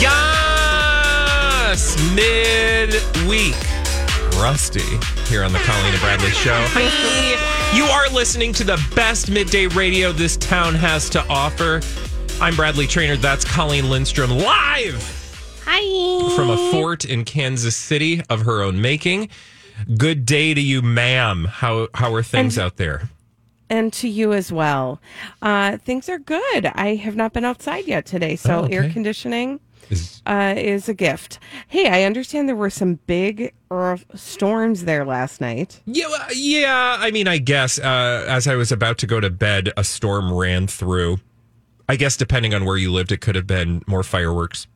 Yes! Midweek. Rusty here on the Colleen and Bradley Show. You are listening to the best midday radio this town has to offer. I'm Bradley Traynor. That's Colleen Lindstrom live Hi. from a fort in Kansas City of her own making. Good day to you, ma'am. How how are things And- out there? And to you as well. Uh, things are good. I have not been outside yet today, so Oh, okay. air conditioning Is uh, is a gift. Hey, I understand there were some big earth storms there last night. Yeah, well, yeah. I mean, I guess uh, as I was about to go to bed, a storm ran through. I guess depending on where you lived, it could have been more fireworks.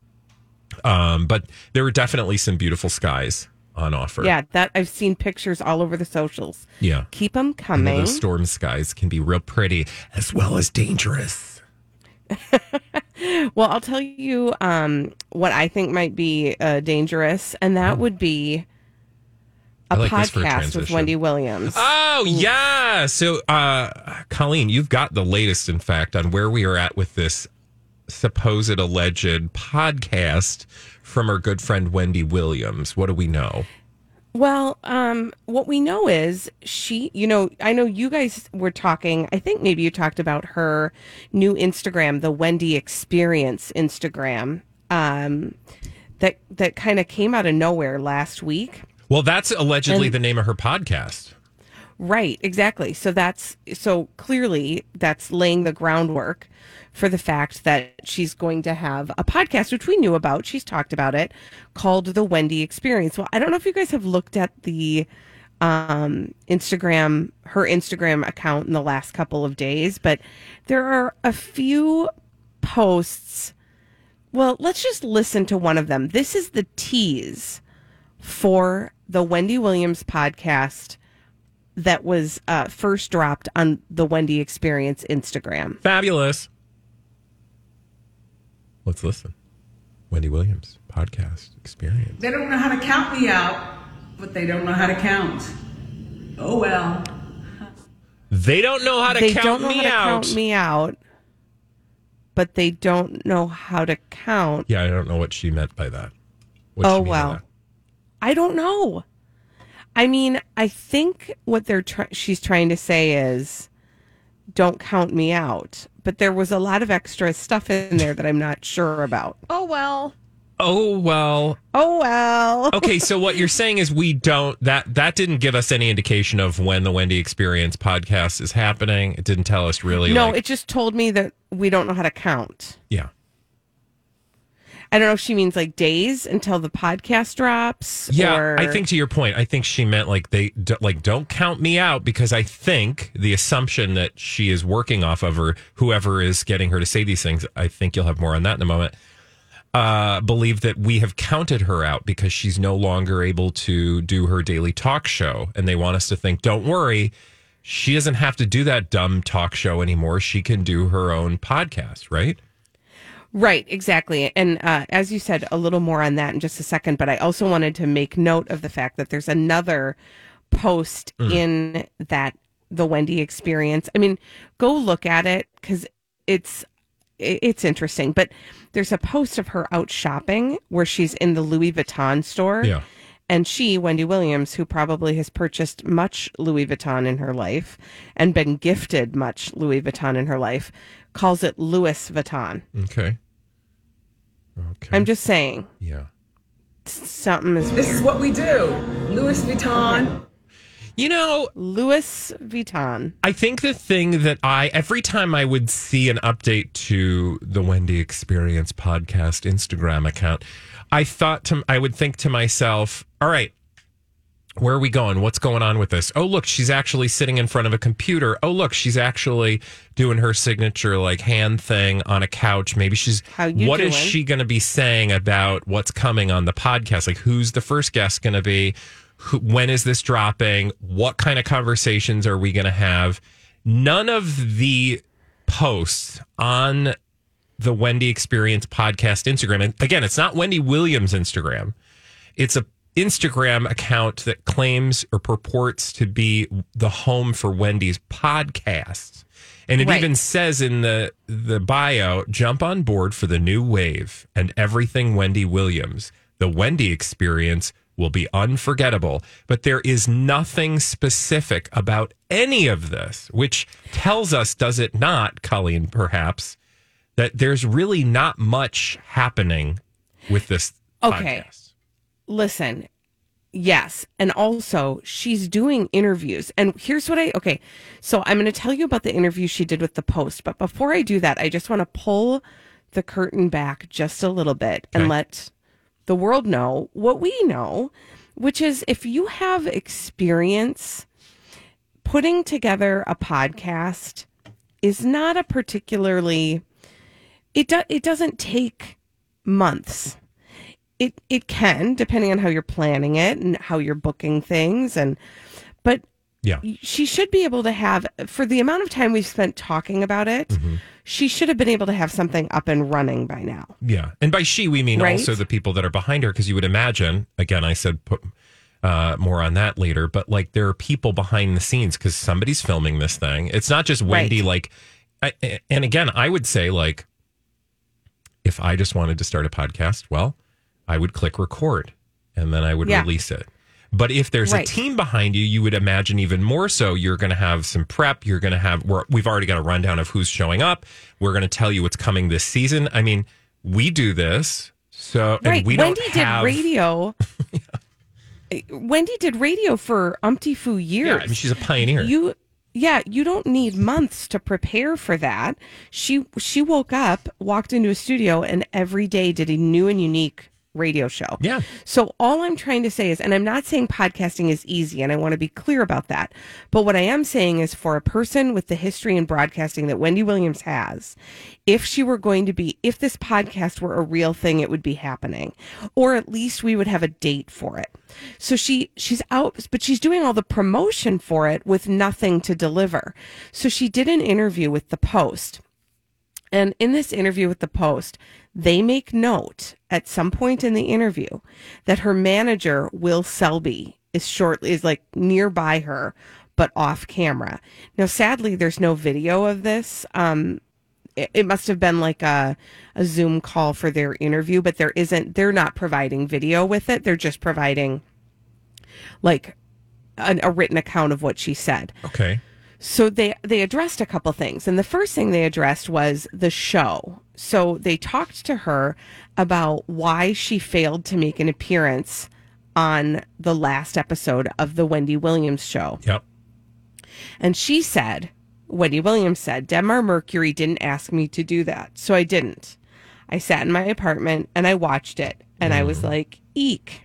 Um, but there were definitely some beautiful skies on offer. Yeah, that I've seen pictures all over the socials. yeah. Keep them coming. those storm skies can be real pretty as well as dangerous. Well, I'll tell you um, what I think might be uh, dangerous, and that would be a like for a podcast with. Wendy Williams. Oh yeah. So, uh, Colleen, you've got the latest, in fact, on where we are at with this supposed alleged podcast from our good friend Wendy Williams. What do we know? Well, um, what we know is she, you know, I know you guys were talking, I think maybe you talked about her new Instagram, the Wendy Experience Instagram, um, that, that kind of came out of nowhere last week. Well, that's allegedly And- the name of her podcast. Right, exactly. So that's, so clearly that's laying the groundwork for the fact that she's going to have a podcast, which we knew about. She's talked about it called the Wendy Experience. Well, I don't know if you guys have looked at the, um, Instagram, her Instagram account in the last couple of days, but there are a few posts. Well, let's just listen to one of them. This is the tease for the Wendy Williams podcast that was uh, first dropped on the Wendy Experience Instagram. Fabulous. Let's listen. Wendy Williams podcast experience. They don't know how to count me out, but they don't know how to count. Oh well. They don't know how to they count don't know me how to out. count me out, but they don't know how to count. yeah, I don't know what she meant by that. What Oh, she mean that? I don't know. I mean, I think what they're try- she's trying to say is, don't count me out. But there was a lot of extra stuff in there that I'm not sure about. Oh well. Oh well. Oh well. okay, so what you're saying is we don't that that didn't give us any indication of when the Wendy Experience podcast is happening. It didn't tell us really. no, like- it just told me that we don't know how to count. yeah. I don't know if she means like days until the podcast drops. Yeah, or... I think to your point, I think she meant like they d- like don't count me out because I think the assumption that she is working off of or whoever is getting her to say these things, I think you'll have more on that in a moment. Uh, believe that we have counted her out because she's no longer able to do her daily talk show, and they want us to think, don't worry, she doesn't have to do that dumb talk show anymore. She can do her own podcast, right? Right, exactly. And uh, as you said, a little more on that in just a second. But I also wanted to make note of the fact that there's another post in that the Wendy experience. I mean, go look at it because it's it's interesting. But there's a post of her out shopping where she's in the Louis Vuitton store. Yeah. And she, Wendy Williams, who probably has purchased much Louis Vuitton in her life and been gifted much Louis Vuitton in her life, calls it Louis Vuitton. Okay. Okay. I'm just saying yeah. something is This is what we do. Louis Vuitton. You know, Louis Vuitton. I think the thing that I every time I would see an update to the Wendy Experience podcast Instagram account, I thought to I would think to myself, all right, where are we going? What's going on with this? Oh, look, she's actually sitting in front of a computer. Oh, look, she's actually doing her signature like hand thing on a couch. Maybe she's How you What is doing? she going to be saying about what's coming on the podcast? Like who's the first guest going to be? Who, when is this dropping? What kind of conversations are we going to have? None of the posts on the Wendy Experience podcast Instagram. And again, it's not Wendy Williams Instagram. It's a Instagram account that claims or purports to be the home for Wendy's podcasts. And it Right. even says in the the bio, jump on board for the new wave and everything Wendy Williams. The Wendy experience will be unforgettable. But there is nothing specific about any of this, which tells us, does it not, Colleen, perhaps, that there's really not much happening with this Okay. podcast. Listen yes and also she's doing interviews and here's what i okay so i'm going to tell you about the interview she did with the post but before i do that i just want to pull the curtain back just a little bit and Okay. let the world know what we know which is if you have experience putting together a podcast is not a particularly it do, it doesn't take months it it can depending on how you're planning it and how you're booking things and but Yeah. she should be able to have for the amount of time we've spent talking about it Mm-hmm. she should have been able to have something up and running by now Yeah. And by she, we mean Right? also the people that are behind her, because you would imagine, again, I said put uh, more on that later, but like there are people behind the scenes because somebody's filming this thing. It's not just Wendy, Right. like, I, and again, I would say, like, if I just wanted to start a podcast, well, I would click record and then I would Yeah. release it. But if there's Right. a team behind you, you would imagine even more so. You're going to have some prep. You're going to have, we're, we've already got a rundown of who's showing up. We're going to tell you what's coming this season. I mean, we do this. So, and right we wendy did have, radio eh, wendy did radio for umpty fu years Yeah, I mean, she's a pioneer. you yeah you don't need months to prepare for that she she woke up walked into a studio and every day did a new and unique radio show. Yeah. so all i'm trying to say is and i'm not saying podcasting is easy and i want to be clear about that but what i am saying is for a person with the history in broadcasting that wendy williams has if she were going to be if this podcast were a real thing it would be happening or at least we would have a date for it. So she she's out but she's doing all the promotion for it with nothing to deliver. So she did an interview with the post and in this interview with the Post, they make note at some point in the interview that her manager, Will Selby, is shortly is like nearby her, but off camera. Now, sadly, there's no video of this. Um, it, it must have been like a, a Zoom call for their interview, but there isn't. They're not providing video with it. They're just providing like an, a written account of what she said. okay. So they they addressed a couple things, and the first thing they addressed was the show. So they talked to her about why she failed to make an appearance on the last episode of the Wendy Williams show. Yep. And she said, Wendy Williams said, Debmar-Mercury didn't ask me to do that. So I didn't. I sat in my apartment and I watched it and I was mm. like, eek.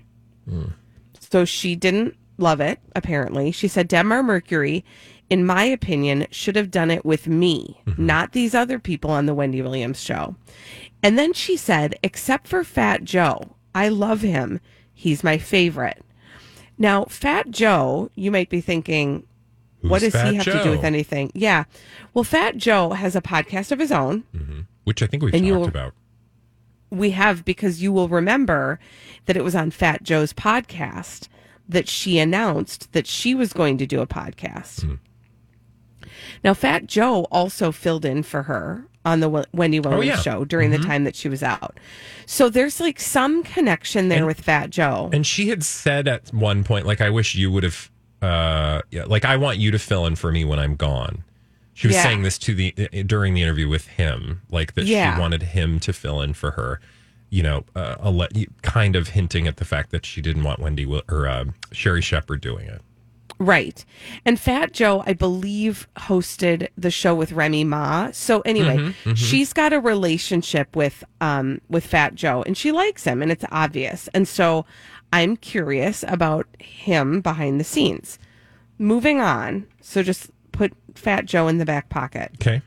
Mm. So she didn't love it, apparently. She said, Debmar-Mercury, in my opinion, should have done it with me, mm-hmm. not these other people on the Wendy Williams show. And then she said, except for Fat Joe, I love him. He's my favorite. Now, Fat Joe, you might be thinking, what does Fat he have to do with anything? Yeah. Well, Fat Joe has a podcast of his own. Mm-hmm. Which I think we've And talked you'll- about. We have because you will remember that it was on Fat Joe's podcast that she announced that she was going to do a podcast. Hmm. Now, Fat Joe also filled in for her on the Wendy Williams yeah. show during the time that she was out. So there's like some connection there And- with Fat Joe. And she had said at one point, like, I wish you would have, uh, yeah, like, I want you to fill in for me when I'm gone. She was Yeah. saying this to the during the interview with him, like that Yeah. she wanted him to fill in for her. You know, uh, kind of hinting at the fact that she didn't want Wendy or uh, Sherri Shepherd doing it. Right. And Fat Joe, I believe, hosted the show with Remy Ma. So anyway, Mm-hmm, she's got a relationship with um with Fat Joe and she likes him and it's obvious. And so I'm curious about him behind the scenes. Moving on. So just put Fat Joe in the back pocket Okay.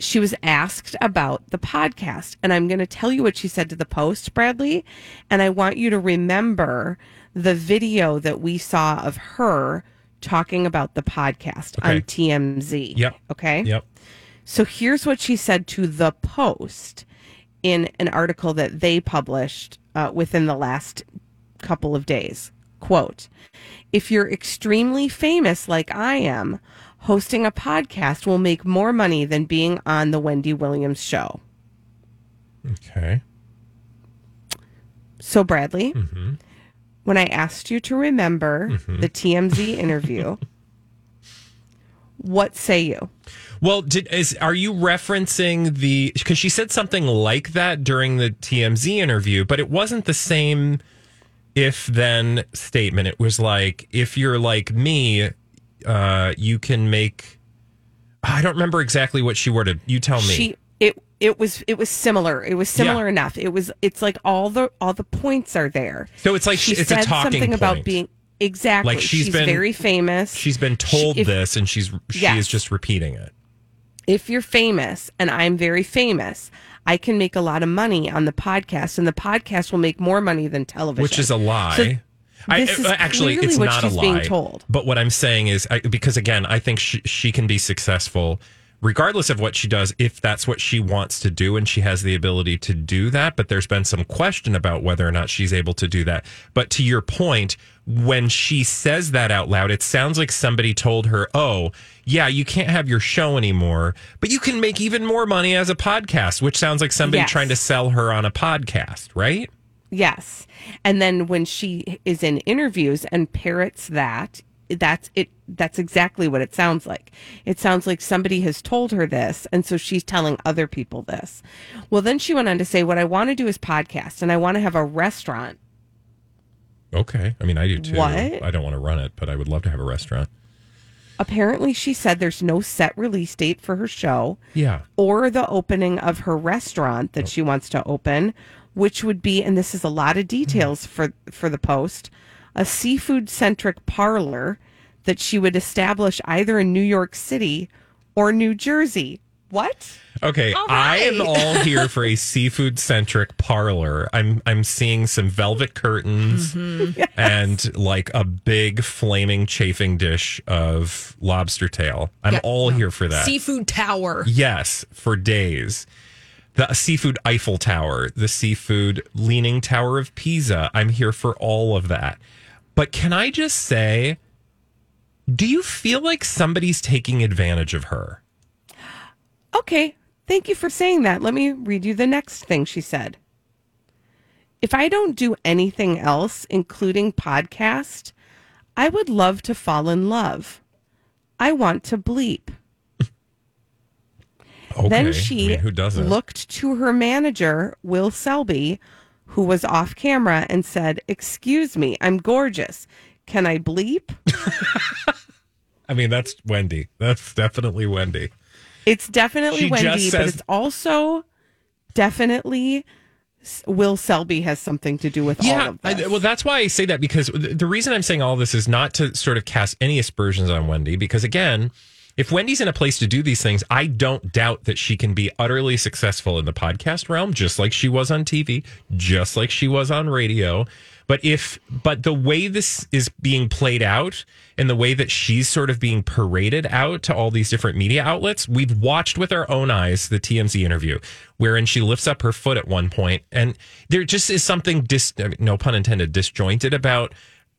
She was asked about the podcast. And I'm going to tell you what she said to the Post, Bradley. And I want you to remember the video that we saw of her talking about the podcast on TMZ. Yep. Okay. Yep. So here's what she said to the Post in an article that they published uh, within the last couple of days. Quote, if you're extremely famous like I am, hosting a podcast will make more money than being on the Wendy Williams show. Okay. So, Bradley, mm-hmm. when I asked you to remember mm-hmm. the TMZ interview, what say you? Well, did is are you referencing the because she said something like that during the TMZ interview, but it wasn't the same if then statement. It was like if you're like me, uh, you can make. I don't remember exactly what she worded. You tell me. She it it was it was similar. It was similar Yeah. enough. It was it's like all the all the points are there. So it's like she it's a said talking something about being exactly. Like she's she's been- very famous. She's been told She- if- this, and she's she Yes. is just repeating it. if you're famous and I'm very famous, I can make a lot of money on the podcast, and the podcast will make more money than television. which is a lie. So I, actually, it's not a lie. being told. But what I'm saying is, I, because again, I think she, she can be successful regardless of what she does if that's what she wants to do and she has the ability to do that. But there's been some question about whether or not she's able to do that. But to your point, when she says that out loud, it sounds like somebody told her, "Oh, yeah, you can't have your show anymore, but you can make even more money as a podcast," which sounds like somebody Yes. trying to sell her on a podcast, right? Yes. And then when she is in interviews and parrots that, that's it that's exactly what it sounds like. It sounds like somebody has told her this and so she's telling other people this. Well, then she went on to say what I want to do is podcast and I want to have a restaurant. Okay. I mean, I do too. What? I don't want to run it, but I would love to have a restaurant. Apparently she said there's no set release date for her show. Yeah. or the opening of her restaurant that oh. she wants to open, which would be, and this is a lot of details for for the post, a seafood centric parlor that she would establish either in New York City or New Jersey. What? Okay. All I am all here for a seafood centric parlor. I'm I'm seeing some velvet curtains Mm-hmm. and like a big flaming chafing dish of lobster tail. I'm Yeah. all here for that. Seafood Tower. Yes, for days. The seafood Eiffel Tower, the seafood leaning Tower of Pisa. I'm here for all of that. But can I just say, do you feel like somebody's taking advantage of her? Okay, thank you for saying that. Let me read you the next thing she said. If I don't do anything else, including podcast, I would love to fall in love. I want to bleep. Okay. Then she I mean, who doesn't? looked to her manager, Will Selby, who was off camera, and said, Excuse me, I'm gorgeous. Can I bleep? I mean, that's Wendy. That's definitely Wendy. It's definitely She Wendy, but it's also definitely Will Selby has something to do with all Yeah, of this. I, well, that's why I say that because the reason I'm saying all this is not to sort of cast any aspersions on Wendy, because again, if Wendy's in a place to do these things, I don't doubt that she can be utterly successful in the podcast realm, just like she was on TV, just like she was on radio. But if, but the way this is being played out and the way that she's sort of being paraded out to all these different media outlets, we've watched with our own eyes the TMZ interview, wherein she lifts up her foot at one point, and there just is something dis, no pun intended, disjointed about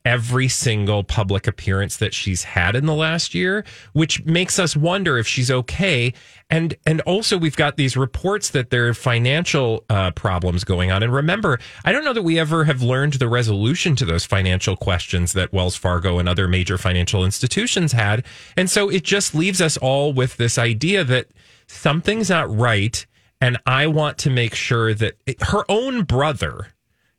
every single public appearance that she's had in the last year which makes us wonder if she's okay. And and also we've got these reports that there are financial uh, problems going on. And remember i don't know that we ever have learned the resolution to those financial questions that wells fargo and other major financial institutions had. And so it just leaves us all with this idea that something's not right. And i want to make sure that her own brother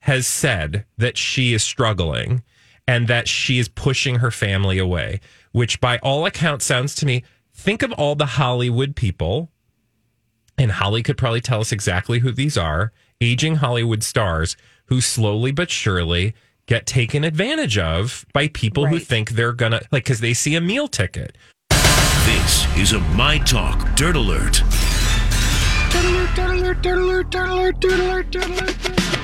has said that she is struggling and that she is pushing her family away, which by all accounts sounds to me, think of all the Hollywood people, and Holly could probably tell us exactly who these are aging Hollywood stars who slowly but surely get taken advantage of by people who think they're gonna, like, because they see a meal ticket. This is a My Talk Dirt Alert. So much dirt.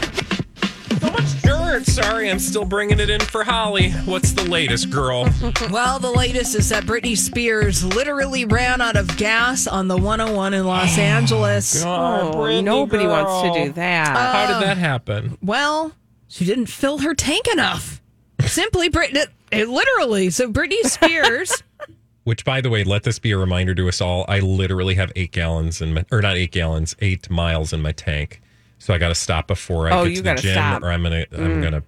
Sorry, I'm still bringing it in for Holly. What's the latest, girl? Well, the latest is that Britney Spears literally ran out of gas on the 101 in Los Angeles. oh, nobody wants to do that. How did that happen? Well, She didn't fill her tank enough. Simply, Britney, it, literally. So Britney Spears. Which, by the way, let this be a reminder to us all. I literally have eight gallons in my, or not eight gallons, eight miles in my tank. So I got to stop before I Oh, get to the gym, stop. Mm. or I'm gonna I'm gonna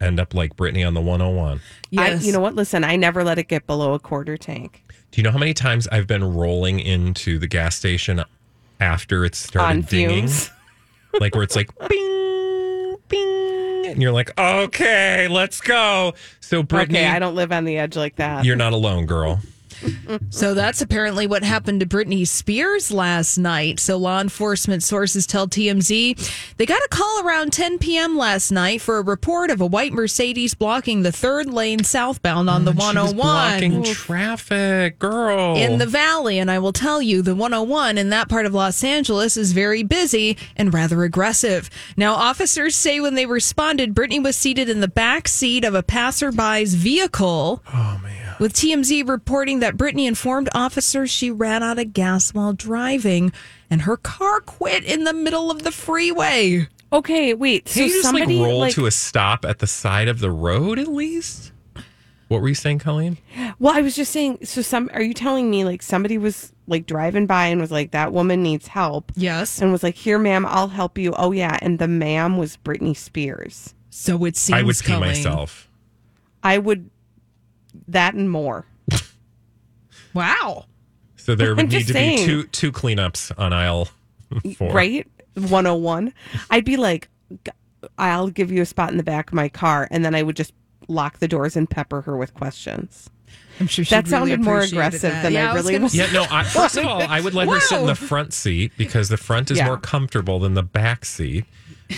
end up like Britney on the 101. Yes. I, you know what? Listen, I never let it get below a quarter tank Do you know how many times I've been rolling into the gas station after it started on dinging? fumes. like where it's like bing, bing, and you're like, okay, let's go. So Britney, Okay, I don't live on the edge like that. you're not alone, girl. So that's apparently what happened to Britney Spears last night. So law enforcement sources tell TMZ they got a call around 10 p.m. last night for a report of a white Mercedes blocking the third lane southbound on the mm, She was 101 blocking traffic, girl. in the valley. And I will tell you, the 101 in that part of Los Angeles is very busy and rather aggressive. Now, officers say when they responded, Britney was seated in the back seat of a passerby's vehicle. oh man. With TMZ reporting that Britney informed officers she ran out of gas while driving and her car quit in the middle of the freeway. okay, wait. Can So you just somebody like roll like, to a stop at the side of the road at least? What were you saying, Colleen? well, I was just saying. So some are you telling me like somebody was like driving by and was like that woman needs help Yes. and was like here, ma'am, I'll help you. Oh yeah, and the ma'am was Britney Spears. So it seems I would pee myself. I would that and more. Wow. So there would I'm need to saying. be two two cleanups on aisle four. right? 101. I'd be like, I'll give you a spot in the back of my car. And then I would just lock the doors and pepper her with questions. I'm sure she That sounded more aggressive than I was really gonna Yeah, no. I, first of all, I would let her sit in the front seat because the front is Yeah. more comfortable than the back seat.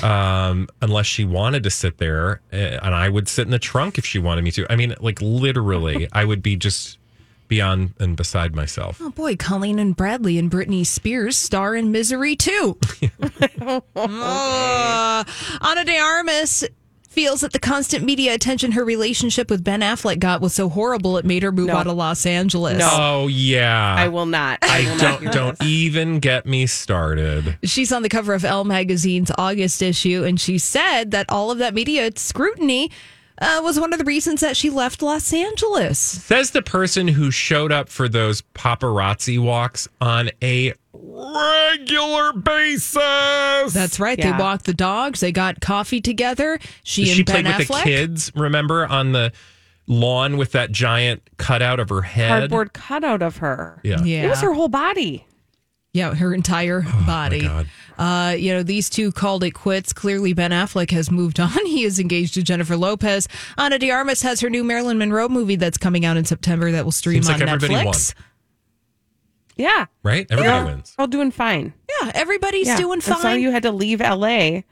Um, unless she wanted to sit there, uh, and I would sit in the trunk if she wanted me to. I mean, like literally, I would be just beyond and beside myself. Oh boy, Colleen and Bradley and Britney Spears star in Misery too. uh, Ana de Armas feels that the constant media attention her relationship with Ben Affleck got was so horrible it made her move No. out of Los Angeles. No. Oh yeah, I will not. I, I will don't hear don't this. even get me started. She's on the cover of Elle magazine's August issue, and she said that all of that media scrutiny uh, was one of the reasons that she left Los Angeles. Says the person who showed up for those paparazzi walks on a regular basis. That's right. Yeah. They walked the dogs. They got coffee together. She and she Ben played with Affleck. the kids. Remember on the lawn with that giant cutout of her head. Cardboard cutout of her. Yeah. Yeah, It was her whole body. Yeah, her entire body. God. Uh, you know, these two called it quits. Clearly, Ben Affleck has moved on. He is engaged to Jennifer Lopez. Ana de Armas has her new Marilyn Monroe movie that's coming out in September that will stream Seems on like everybody Netflix. Yeah. Right? Everybody They're wins. all doing fine. Yeah, everybody's Yeah. doing I'm sorry fine. you had to leave LA,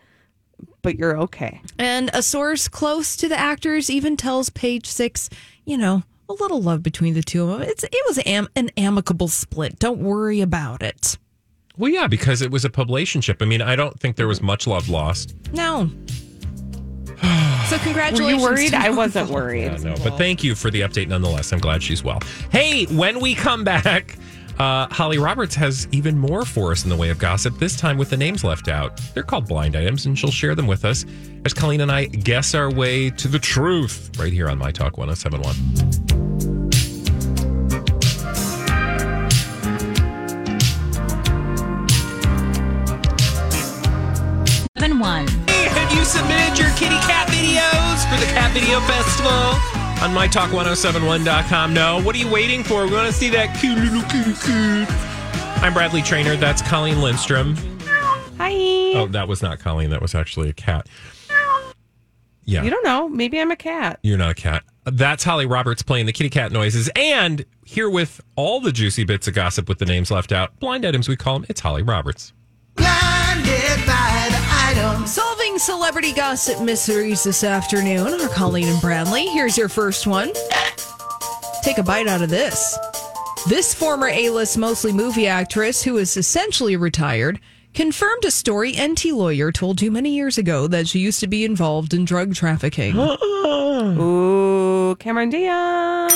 but you're okay. and a source close to the actors even tells Page Six, you know, a little love between the two of them. It's it was am- an amicable split. Don't worry about it. Well, yeah, because it was a publicationship. I mean, I don't think there was much love lost. No. So congratulations. Were congratulations. you worried? I wasn't worried. Yeah, no, but thank you for the update nonetheless. I'm glad she's well. Hey, when we come back, uh, Holly Roberts has even more for us in the way of gossip, this time with the names left out. They're called blind items, and she'll share them with us as Colleen and I guess our way to the truth right here on My Talk 1071. Seven one. Hey, have you submitted your kitty cat videos for the Cat Video Festival on mytalk1071.com? No. What are you waiting for? We want to see that cute little kitty cat. I'm Bradley Traynor. That's Colleen Lindstrom. Hi. Oh, that was not Colleen. That was actually a cat. Yeah. You don't know. Maybe I'm a cat. You're not a cat. That's Holly Roberts playing the kitty cat noises. And here with all the juicy bits of gossip with the names left out, blind items we call them, it's Holly Roberts. Solving celebrity gossip mysteries this afternoon are Colleen and Bradley. Here's your first one. Take a bite out of this. This former A list, mostly movie actress who is essentially retired confirmed a story Enty Lawyer told you many years ago that she used to be involved in drug trafficking. Ooh, Cameron Diaz.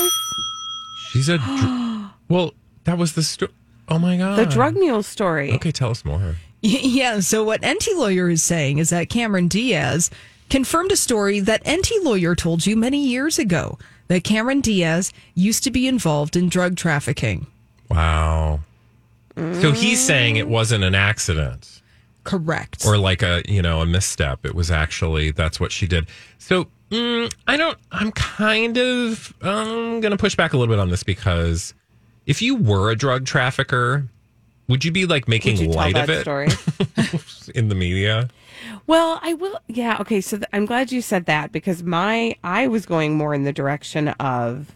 She's a. Dr- well, that was the story. Oh my God. The drug mule story. Okay, tell us more. Yeah, so what Enty Lawyer is saying is that Cameron Diaz confirmed a story that Enty Lawyer told you many years ago that Cameron Diaz used to be involved in drug trafficking. Wow. So he's saying it wasn't an accident Correct. or like a, you know, a misstep. It was actually that's what she did. So mm, I don't. I'm kind of um, going to push back a little bit on this because if you were a drug trafficker, would you be like making Would you tell light of it story? in the media? Well, I will. Yeah. Okay. So th- I'm glad you said that because my I was going more in the direction of,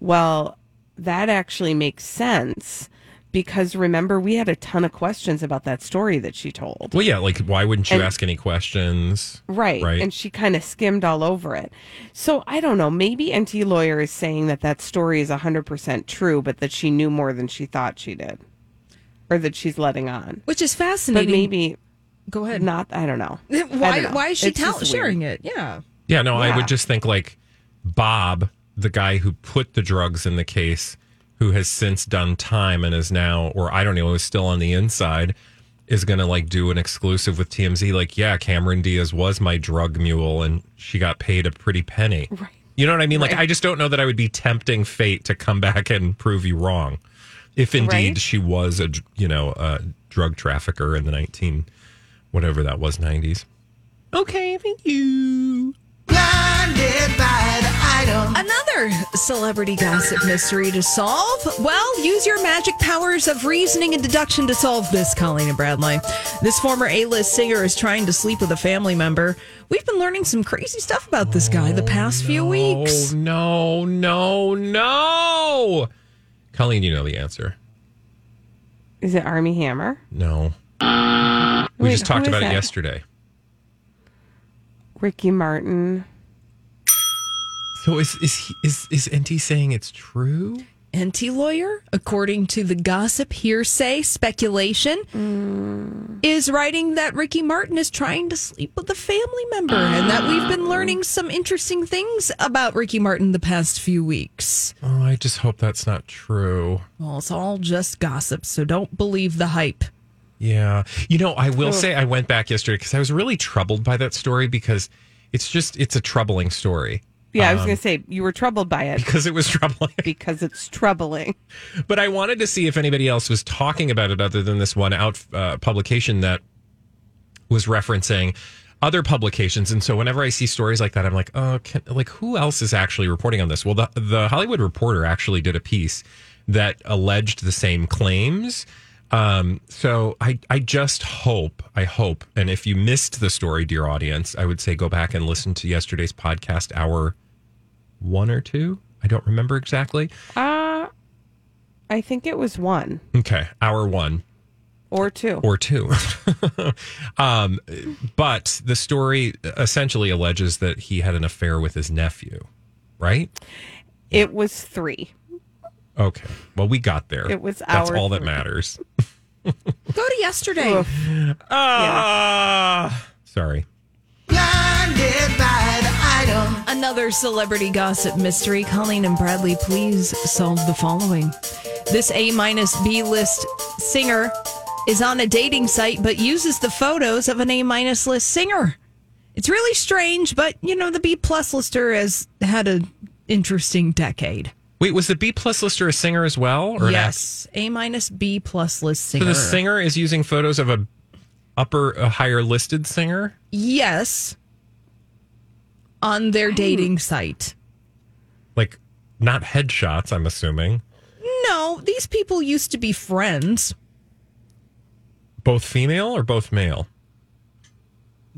well, that actually makes sense because remember we had a ton of questions about that story that she told. Well, yeah. Like, why wouldn't you And- ask any questions? Right. Right. And she kind of skimmed all over it. So I don't know. Maybe Enty Lawyer is saying that that story is 100% true, but that she knew more than she thought she did or that she's letting on. Which is fascinating. But fascinating. maybe Go ahead. not. I don't know. Why, don't know. why is she It's tell- sharing weird. it? Yeah. Yeah, no, I would just think like Bob, the guy who put the drugs in the case, who has since done time and is now, or I don't know, is still on the inside, is going to like do an exclusive with TMZ. Like, yeah, Cameron Diaz was my drug mule and she got paid a pretty penny. Right. You know what I mean? Like, Right. I just don't know that I would be tempting fate to come back and prove you wrong. If indeed Right. she was a, you know, a drug trafficker in the 19, whatever that was, 90s. Okay, thank you. Another celebrity gossip mystery to solve? Well, use your magic powers of reasoning and deduction to solve this, Colleen and Bradley. This former A list singer is trying to sleep with a family member. We've been learning some crazy stuff about this guy the past few oh, weeks. Oh, no, no, no. Colleen, you know the answer. Is it Armie Hammer? No. We Wait, just talked who is about it that? yesterday. Ricky Martin. So is is he, is is Enty saying it's true? Enty lawyer, according to the gossip, hearsay, speculation, is writing that Ricky Martin is trying to sleep with a family member and that we've been learning some interesting things about Ricky Martin the past few weeks. Oh, I just hope that's not true. Well, it's all just gossip, so don't believe the hype. Yeah. You know, I will say I went back yesterday because I was really troubled by that story because it's just it's a troubling story Yeah, I was Um, going to say you were troubled by it because it was troubling. because it's troubling. but I wanted to see if anybody else was talking about it other than this one out uh, publication that was referencing other publications. And so whenever I see stories like that, I'm like, oh, can, like who else is actually reporting on this? Well, the the Hollywood Reporter actually did a piece that alleged the same claims. Um, so I, I just hope, I hope, and if you missed the story, dear audience, I would say go back and listen to yesterday's podcast, hour one or two. I don't remember exactly. Uh, I think it was one Okay, hour one or two. or two. um, but the story essentially alleges that he had an affair with his nephew, right? it was three. Okay. Well, we got there. It was That's hour all that matters. Go to yesterday. Oof. Ah, sorry. Another celebrity gossip mystery. Colleen and Bradley, please solve the following. This A minus B list singer is on a dating site but uses the photos of an A minus list singer. It's really strange, but you know, the B plus lister has had an interesting decade. Wait, was the B plus lister a singer as well, or yes, A minus B plus list singer. So singer. the singer is using photos of a upper, a higher listed singer. Yes. On their hmm. dating site. Like not headshots. I'm assuming No, these people used to be friends. both female or both male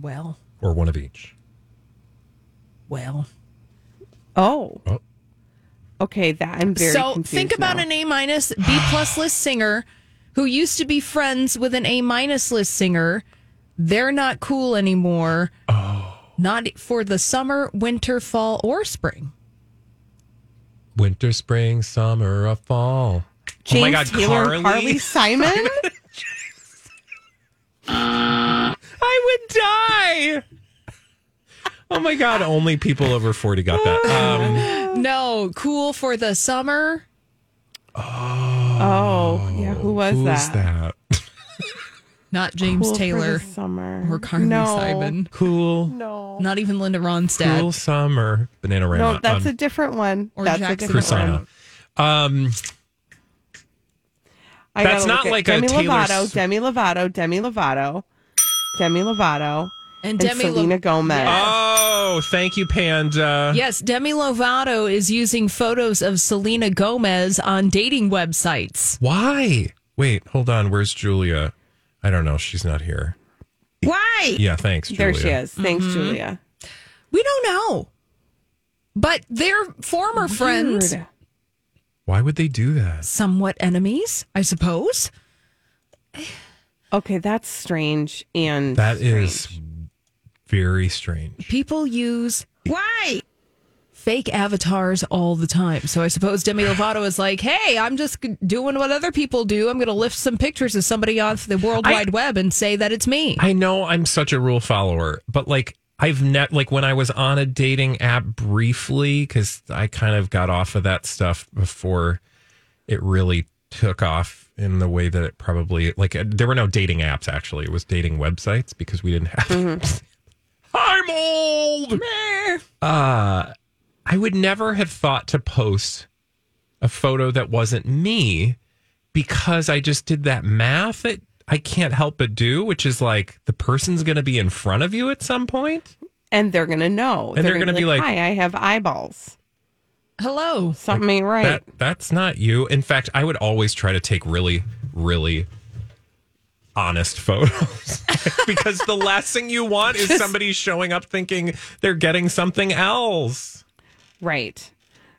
Well, or one of each. well. Oh, Oh. okay. That I'm very so confused think about now. an A minus B plus list singer who used to be friends with an A minus list singer. They're not cool anymore. Oh. Not for the summer, winter, fall, or spring. Winter, spring, summer, or fall. James oh my God, Taylor, Carly. Carly Simon. I would die. Oh my God! Only people over forty got that. Um, No, cool for the summer. oh, yeah. Who was who's that? that? Not James Cool Taylor summer or Carly no. Simon. Cool, No, Not even Linda Ronstadt. cool summer. Bananarama. no, that's um, a different one. Or that's a different Crucino. one. Um, I That's not look at like a Demi Lovato, Demi Lovato, Demi Lovato, Demi Lovato, And and, Demi Lo- Selena Gomez. oh, thank you, Panda. Yes, Demi Lovato is using photos of Selena Gomez on dating websites. Why? Wait, hold on. Where's Julia? I don't know. She's not here. Why? Yeah, thanks, Julia. there she is. Thanks, Mm-hmm. Julia. We don't know. But they're former friends, Why would they do that? somewhat enemies, I suppose. Okay, that's strange and That strange. is very strange. People use why fake avatars all the time. So I suppose Demi Lovato is like, "Hey, I'm just doing what other people do. I'm going to lift some pictures of somebody off the World I- Wide Web and say that it's me." I know I'm such a rule follower, but like I've net like when I was on a dating app briefly because I kind of got off of that stuff before it really took off in the way that it probably like uh, there were no dating apps actually. It was dating websites because we didn't have. I'm old. Uh, I would never have thought to post a photo that wasn't me because I just did that math that I can't help but do, which is like the person's going to be in front of you at some point. and they're gonna know. And they're gonna be like- "Hi, I have eyeballs. Hello. Something ain't right." That that's not you. In fact, I would always try to take really, really honest photos because the last thing you want is somebody showing up thinking they're getting something else. right,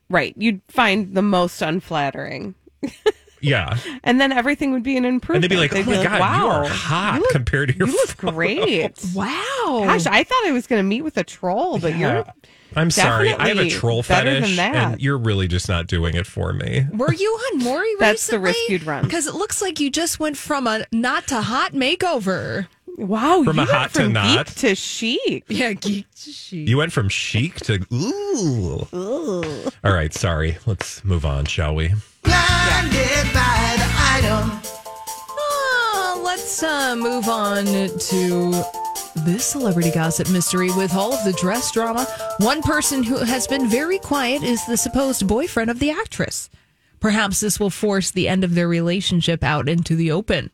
right. You'd find the most unflattering, Yeah, and then everything would be an improvement. and they'd be like, "Oh They'd my god, you wow, are hot you look- compared to your You look photo." great. Wow. Gosh, I thought I was going to meet with a troll, but Yeah. you're I'm sorry. I have a definitely troll better than fetish, that. and you're really just not doing it for me. Were you on Maury That's the risk you'd run. Because it looks like you just went from a not to hot makeover. wow. From you a went hot to from not? geek to chic. Yeah, geek she. You went from chic to ooh. ooh. All right, sorry. Let's move on, shall we? Uh, let's uh, move on to this celebrity gossip mystery with all of the dress drama. One person who has been very quiet is the supposed boyfriend of the actress. Perhaps this will force the end of their relationship out into the open.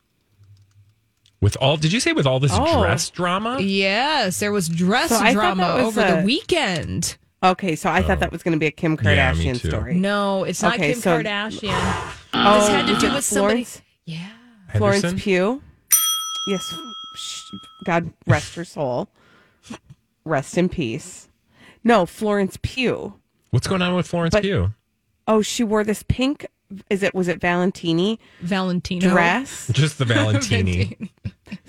With all, did you say with all this Oh. dress drama? Yes, there was dress So I thought drama that was over the a- weekend. Okay, so I thought oh. that was going to be a Kim Oh. Yeah, me Kardashian too. story. No, it's not Okay, Kim so- Kardashian. Oh, this had to was do it with somebody. Florence, Yeah. Florence Henderson? Pugh. Yes, sh- God rest her soul. Rest in peace. No, Florence Pugh. What's going on with Florence But- Pugh? Oh, she wore this pink. Is it was it Valentini Valentino. dress? Just the Valentini.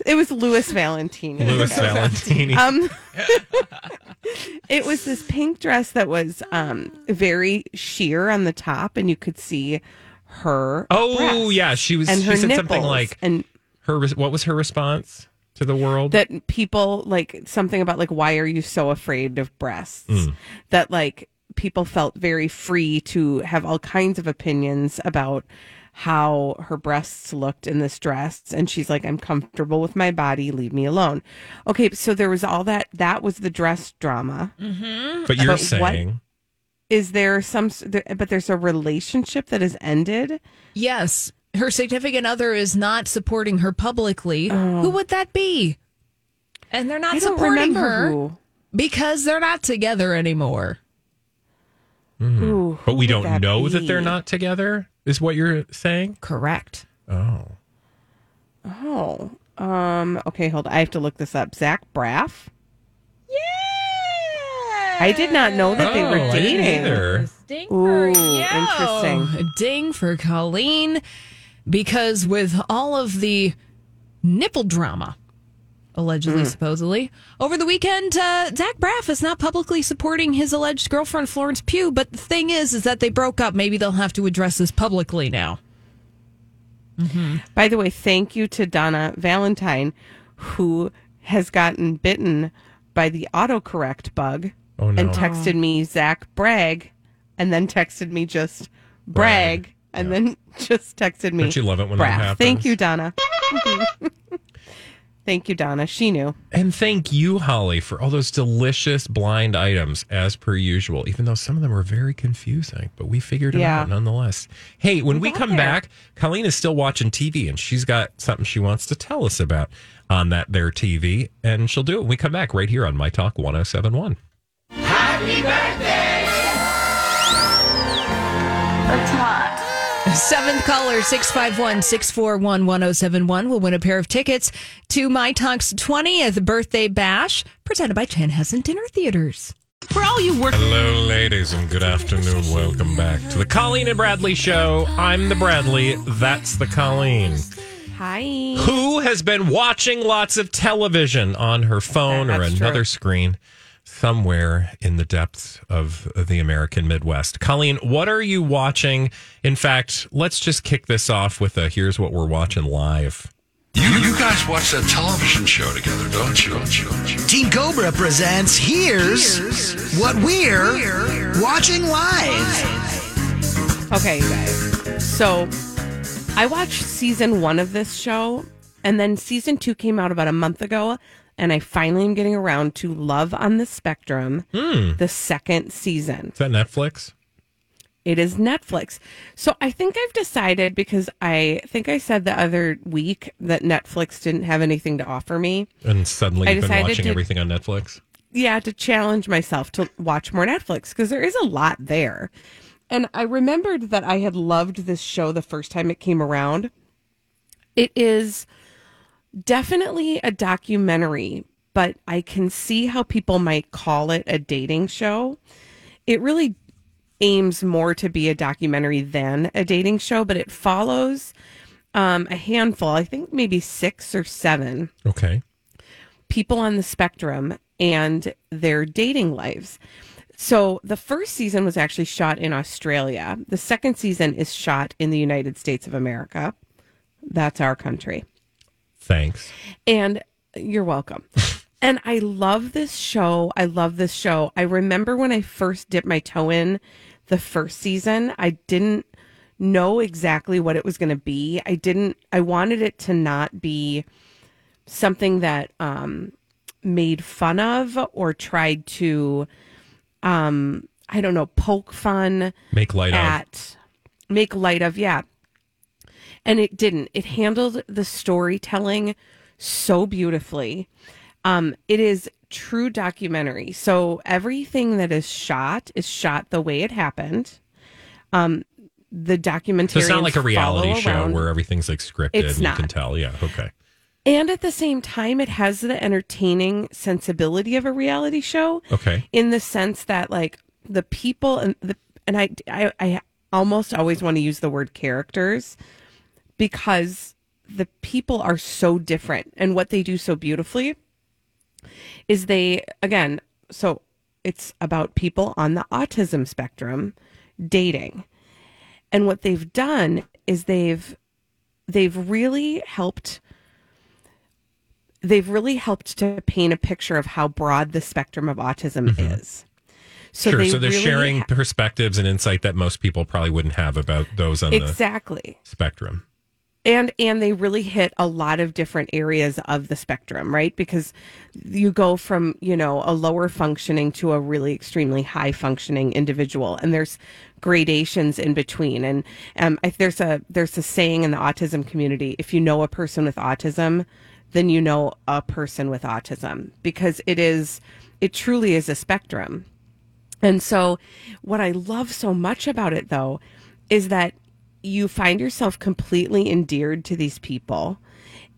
It was Louis Valentini. Louis Valentini. Um, it was this pink dress that was um very sheer on the top, and you could see her. oh, yeah. She was, and she her said nipples, something like, and her. what was her response to the world? that people like something about like why are you so afraid of breasts? Mm. That like people felt very free to have all kinds of opinions about how her breasts looked in this dress and she's like i'm comfortable with my body leave me alone okay so there was all that that was the dress drama but you're but saying. is there some but there's a relationship that has ended Yes. Her significant other is not supporting her publicly. Who would that be? And they're not Oh. i supporting her who because they're not together anymore. Ooh, But we don't know that they're not together, is what you're saying? Correct. Oh. oh um okay hold on. i have to look this up zach braff Yeah. i did not know that they were Oh, I didn't dating either. Ding Ooh, for you. interesting. Ding for Colleen. Because with all of the nipple drama, allegedly, supposedly, over the weekend, uh, Zach Braff is not publicly supporting his alleged girlfriend, Florence Pugh. But the thing is, is that they broke up. Maybe they'll have to address this publicly now. By the way, thank you to Donna Valentine, who has gotten bitten by the autocorrect bug Oh, no. and texted me Zach Bragg, and then texted me just Bragg, Bragg, and yeah. then just texted me. Don't you love it when that happens? Thank you, Donna. Thank you, Donna. She knew. And thank you, Holly, for all those delicious blind items as per usual, even though some of them were very confusing, but we figured it Yeah. out nonetheless. Hey, when we, got come there. back, Colleen is still watching TV and she's got something she wants to tell us about on that there TV, and she'll do it when we come back right here on My Talk 1071. Seventh caller, 651 641 1071, will win a pair of tickets to My Talk's 20th birthday bash, presented by Chanhassen Dinner Theaters. For all you work Hello, ladies, and good afternoon. Welcome back to the Colleen and Bradley Show. I'm the Bradley. That's the Colleen. Hi. Who has been watching lots of television on her phone or another true. screen somewhere in the depths of the American Midwest? Colleen, what are you watching? In fact, let's just kick this off with a here's what we're watching live. You, you guys watch that television show together, don't you? Don't you? Don't you? Team Cobra presents Here's What We're Watching Live. Okay, you guys. So I watched season one of this show, and then season two came out about a month ago, and I finally am getting around to Love on the Spectrum, hmm. the second season. Is that Netflix? It is Netflix. So I think I've decided because I think I said the other week that Netflix didn't have anything to offer me. And suddenly I you've been watching to- everything on Netflix? yeah, to challenge myself to watch more Netflix because there is a lot there. And I remembered that I had loved this show the first time it came around. It is definitely a documentary, but I can see how people might call it a dating show. It really aims more to be a documentary than a dating show, but it follows um, a handful, I think maybe six or seven Okay. people on the spectrum and their dating lives. So the first season was actually shot in Australia. The second season is shot in the United States of America. That's our country. Thanks. And you're welcome. and I love this show. I love this show. I remember when I first dipped my toe in the first season, I didn't know exactly what it was going to be. I didn't, I wanted it to not be something that um, made fun of or tried to, um, I don't know, poke fun Make light of. at make light of yeah and it didn't it handled the storytelling so beautifully um it is true documentary so everything that is shot is shot the way it happened um the documentary So it's not like a reality show around, where everything's like scripted It's and you can tell. Yeah. Okay. and at the same time it has the entertaining sensibility of a reality show Okay. in the sense that like the people and the and I I, I almost always want to use the word characters because the people are so different and what they do so beautifully is they again so it's about people on the autism spectrum dating and what they've done is they've they've really helped they've really helped to paint a picture of how broad the spectrum of autism mm-hmm. is. So sure. they so they're really sharing ha- perspectives and insight that most people probably wouldn't have about those on the exactly. spectrum. And and they really hit a lot of different areas of the spectrum, right? Because you go from, you know, a lower functioning to a really extremely high functioning individual and there's gradations in between. And um I, there's a there's a saying in the autism community, if you know a person with autism, then you know a person with autism because it is it truly is a spectrum. And so, what I love so much about it, though, is that you find yourself completely endeared to these people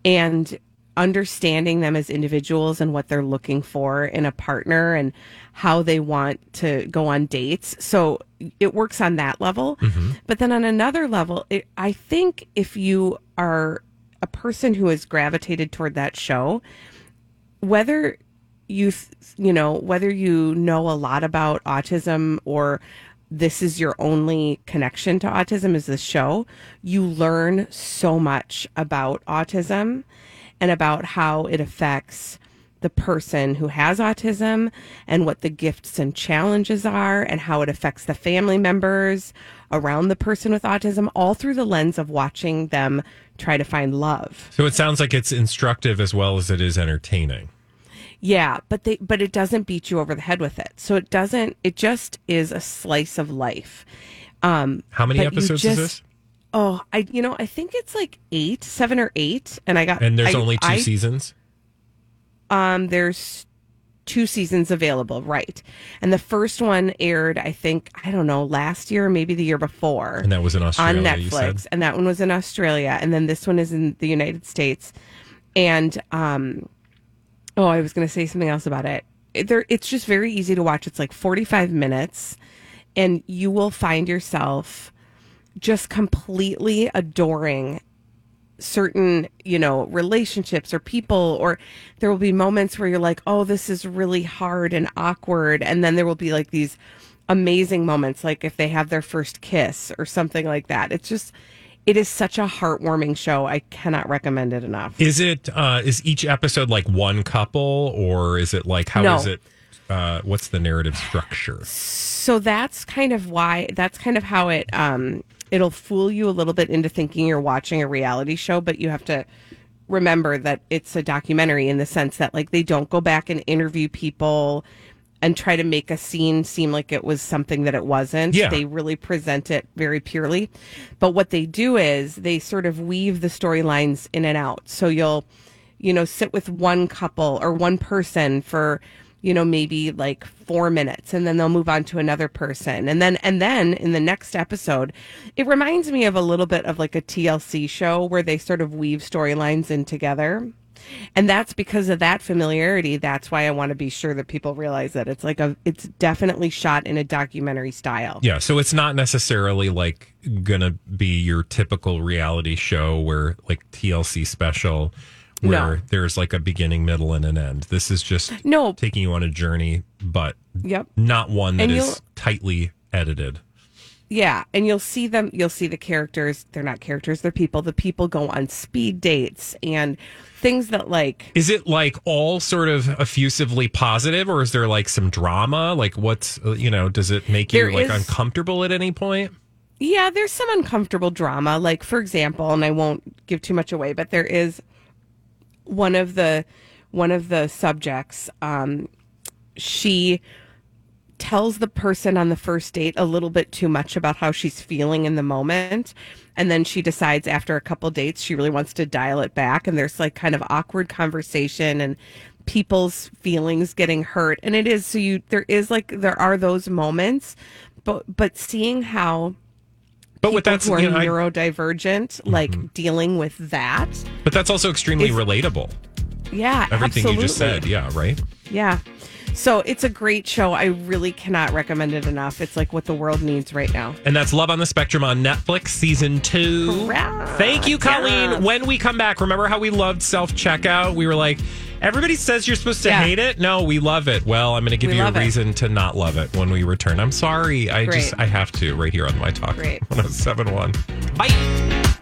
and understanding them as individuals and what they're looking for in a partner and how they want to go on dates. So, it works on that level. Mm-hmm. But then on another level, it, I think if you are a person who has gravitated toward that show, whether you you know whether you know a lot about autism or this is your only connection to autism is this show you learn so much about autism and about how it affects the person who has autism and what the gifts and challenges are and how it affects the family members around the person with autism, all through the lens of watching them try to find love. So it sounds like it's instructive as well as it is entertaining. Yeah, but they but it doesn't beat you over the head with it. So it doesn't it just is a slice of life. Um How many episodes just- is this? Oh, I you know, I think it's like 8, 7 or 8 and I got And there's I- only two I- seasons. Um there's two seasons available, right. And the first one aired I think I don't know, last year or maybe the year before. And that was in Australia, on? Netflix, and that one was in Australia, and then this one is in the United States. And um, oh, I was going to say something else about it. There, it's just very easy to watch. It's like forty-five minutes, and you will find yourself just completely adoring certain you know relationships or people or there will be moments where you're like oh this is really hard and awkward and then there will be like these amazing moments like if they have their first kiss or something like that it's just it is such a heartwarming show i cannot recommend it enough Is it uh is each episode like one couple or is it like how is No. it uh what's the narrative structure? so that's kind of why that's kind of how it um it'll fool you a little bit into thinking you're watching a reality show but you have to remember that it's a documentary in the sense that like they don't go back and interview people and try to make a scene seem like it was something that it wasn't. Yeah. they really present it very purely. But what they do is they sort of weave the storylines in and out. So you'll you know sit with one couple or one person for you know maybe like 4 minutes and then they'll move on to another person. And then and then in the next episode it reminds me of a little bit of like a TLC show where they sort of weave storylines in together and that's because of that familiarity that's why I want to be sure that people realize that it's like a it's definitely shot in a documentary style Yeah, so it's not necessarily like gonna be your typical reality show where like TLC special where No. there's like a beginning, middle, and an end. This is just No. taking you on a journey, but yep not one that is tightly edited. Yeah, and you'll see them. You'll see the characters. They're not characters. They're people. The people go on speed dates and things that like. Is it like all sort of effusively positive, or is there like some drama? Like, what's uh, you know, does it make you like is- uncomfortable at any point? Yeah, there's some uncomfortable drama. Like for example, and I won't give too much away, but there is one of the one of the subjects. Um, she tells the person on the first date a little bit too much about how she's feeling in the moment. And then she decides after a couple dates she really wants to dial it back. And there's like kind of awkward conversation and people's feelings getting hurt. And it is so you there is like there are those moments. But but seeing how But with that, who are you know, I- neurodivergent like mm-hmm. dealing with that but that's also extremely Is- relatable. yeah Everything you just said, yeah, right. Yeah. So it's a great show. I really cannot recommend it enough. It's like what the world needs right now. And that's Love on the Spectrum on Netflix, season two. Correct. Thank you, Colleen. Yes. When we come back, remember how we loved self checkout? We were like, everybody says you're supposed to Yeah. hate it. No, we love it. Well, I'm going to give We you a love it. reason to not love it when we return. I'm sorry. I Great. just, I have to right here on my talk. Great. 1071. Bye.